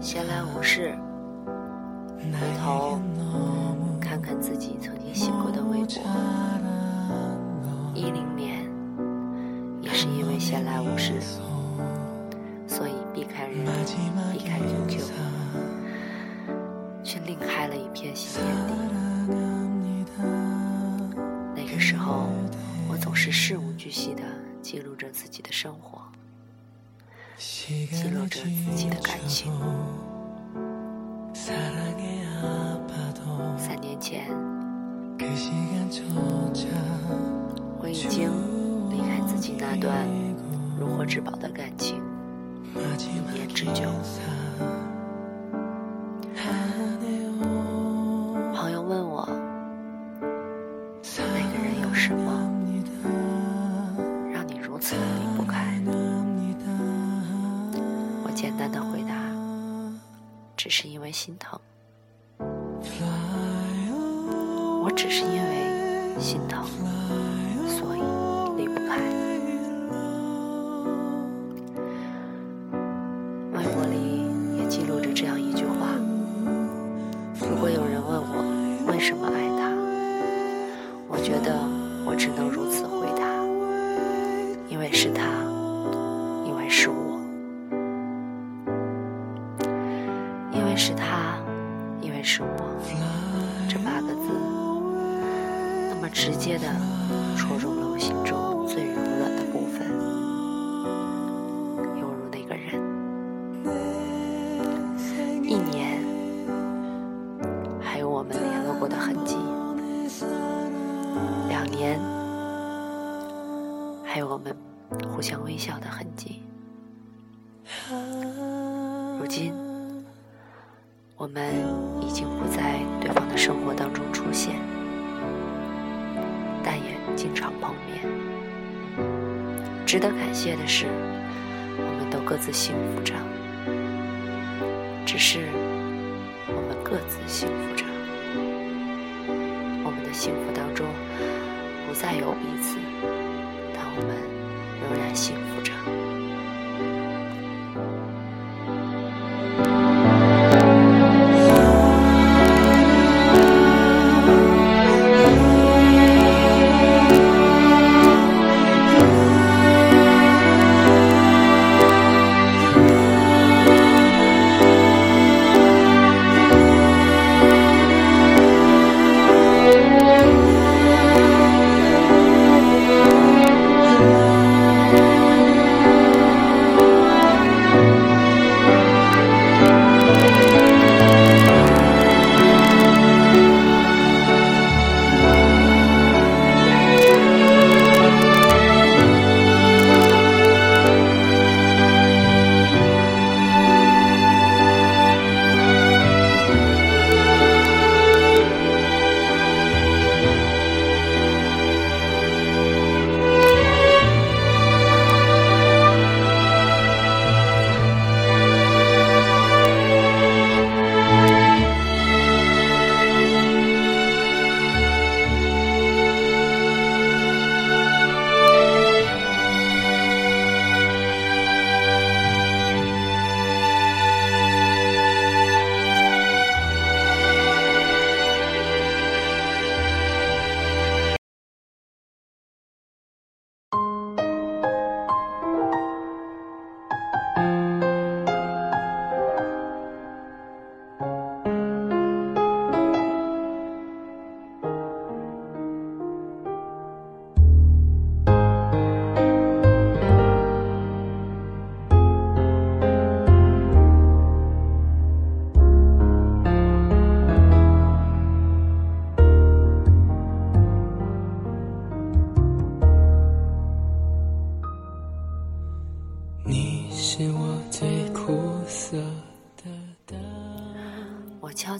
闲来无事，回头看看自己曾经写过的微博。一零年，也是因为闲来无事，所以避开人，避开 QQ，却另开了一片新天地。那个时候，我总是事无巨细的记录着自己的生活。记录着自己的感情。三年前，我已经离开自己那段如获至宝的感情，一年之久。简单的回答，只是因为心疼。我只是因为心疼，所以离不开。微博里也记录着这样直接的戳中了我心中最柔软的部分，犹如那个人。一年，还有我们联络过的痕迹；两年，还有我们互相微笑的痕迹。如今。我们已经不在对方的生活当中出现，经常碰面。值得感谢的是，我们都各自幸福着，只是我们各自幸福着。我们的幸福当中不再有彼此，但我们仍然幸福着。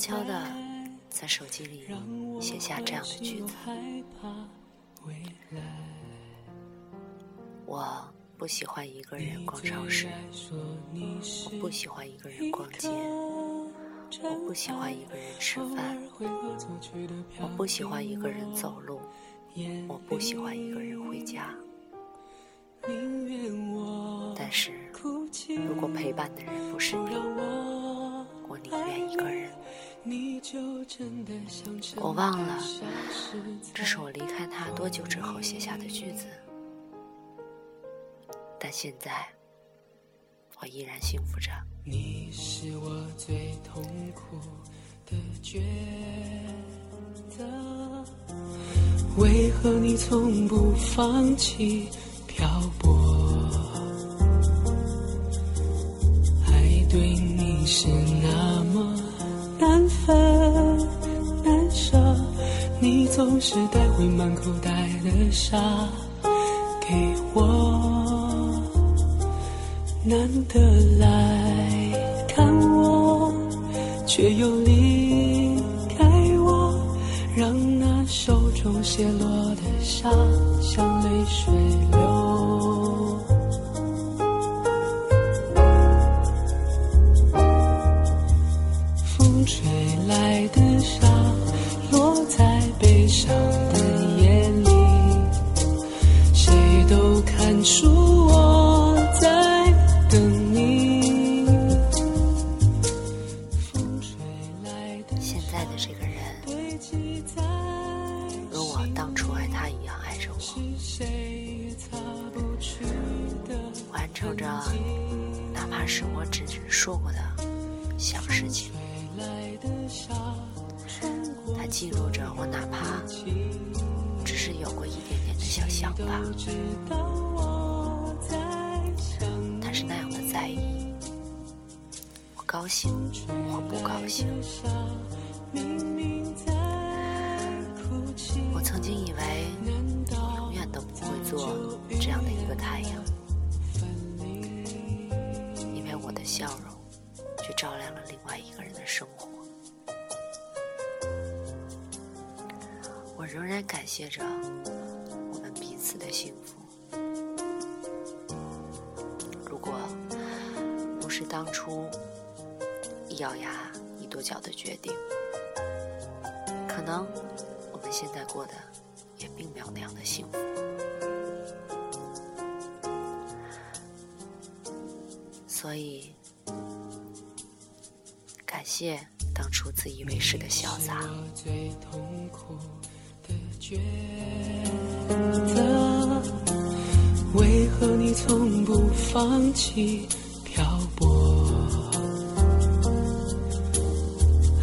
悄悄地在手机里写下这样的句子：我不喜欢一个人逛超市，我不喜欢一个人逛街，我不喜欢一个人吃饭，我不喜欢一个人走路，我不喜欢一个人回家。但是如果陪伴的人不是你，我忘了，这是我离开他多久之后写下的句子，但现在我依然幸福着。你是我最痛苦的抉择，为何你从不放弃漂泊？爱对你是总是带回满口袋的沙给我，难得来看我，却又离开我，让那手中泻落的沙像泪水说过的小事情。它记录着我哪怕只是有过一点点的小想法，他是那样的在意，我高兴或不高兴。我曾经以为照亮了另外一个人的生活。我仍然感谢着我们彼此的幸福。如果不是当初一咬牙一跺脚的决定，可能我们现在过的也并没有那样的幸福。所以，谢当初自以为是的潇洒。抉择，为何你从不放弃漂泊？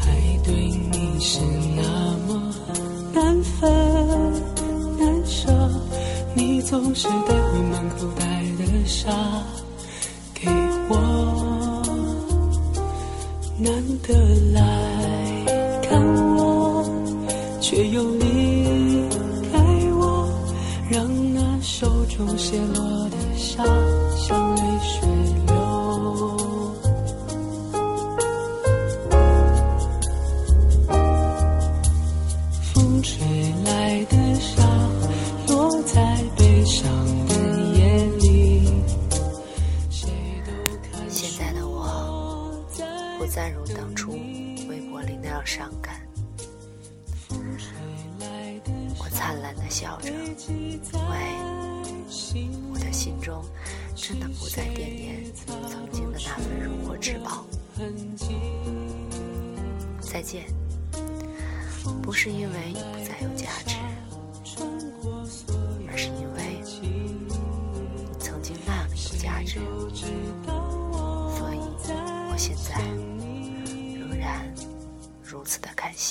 爱对你是那么难分难舍，你总是带回满口袋的沙难得来看我，却又离开我。让那手中泻落的沙像泪水流。再如当初微博里那样伤感。我灿烂的笑着，因为我的心中真的不再惦念曾经的那份如获至宝。再见，不是因为你不再有价值，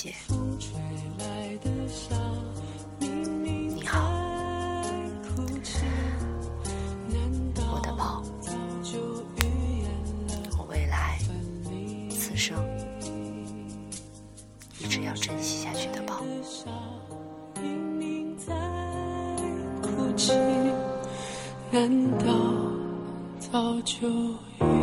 此的感谢。要珍惜下去的宝。难道早就预言了？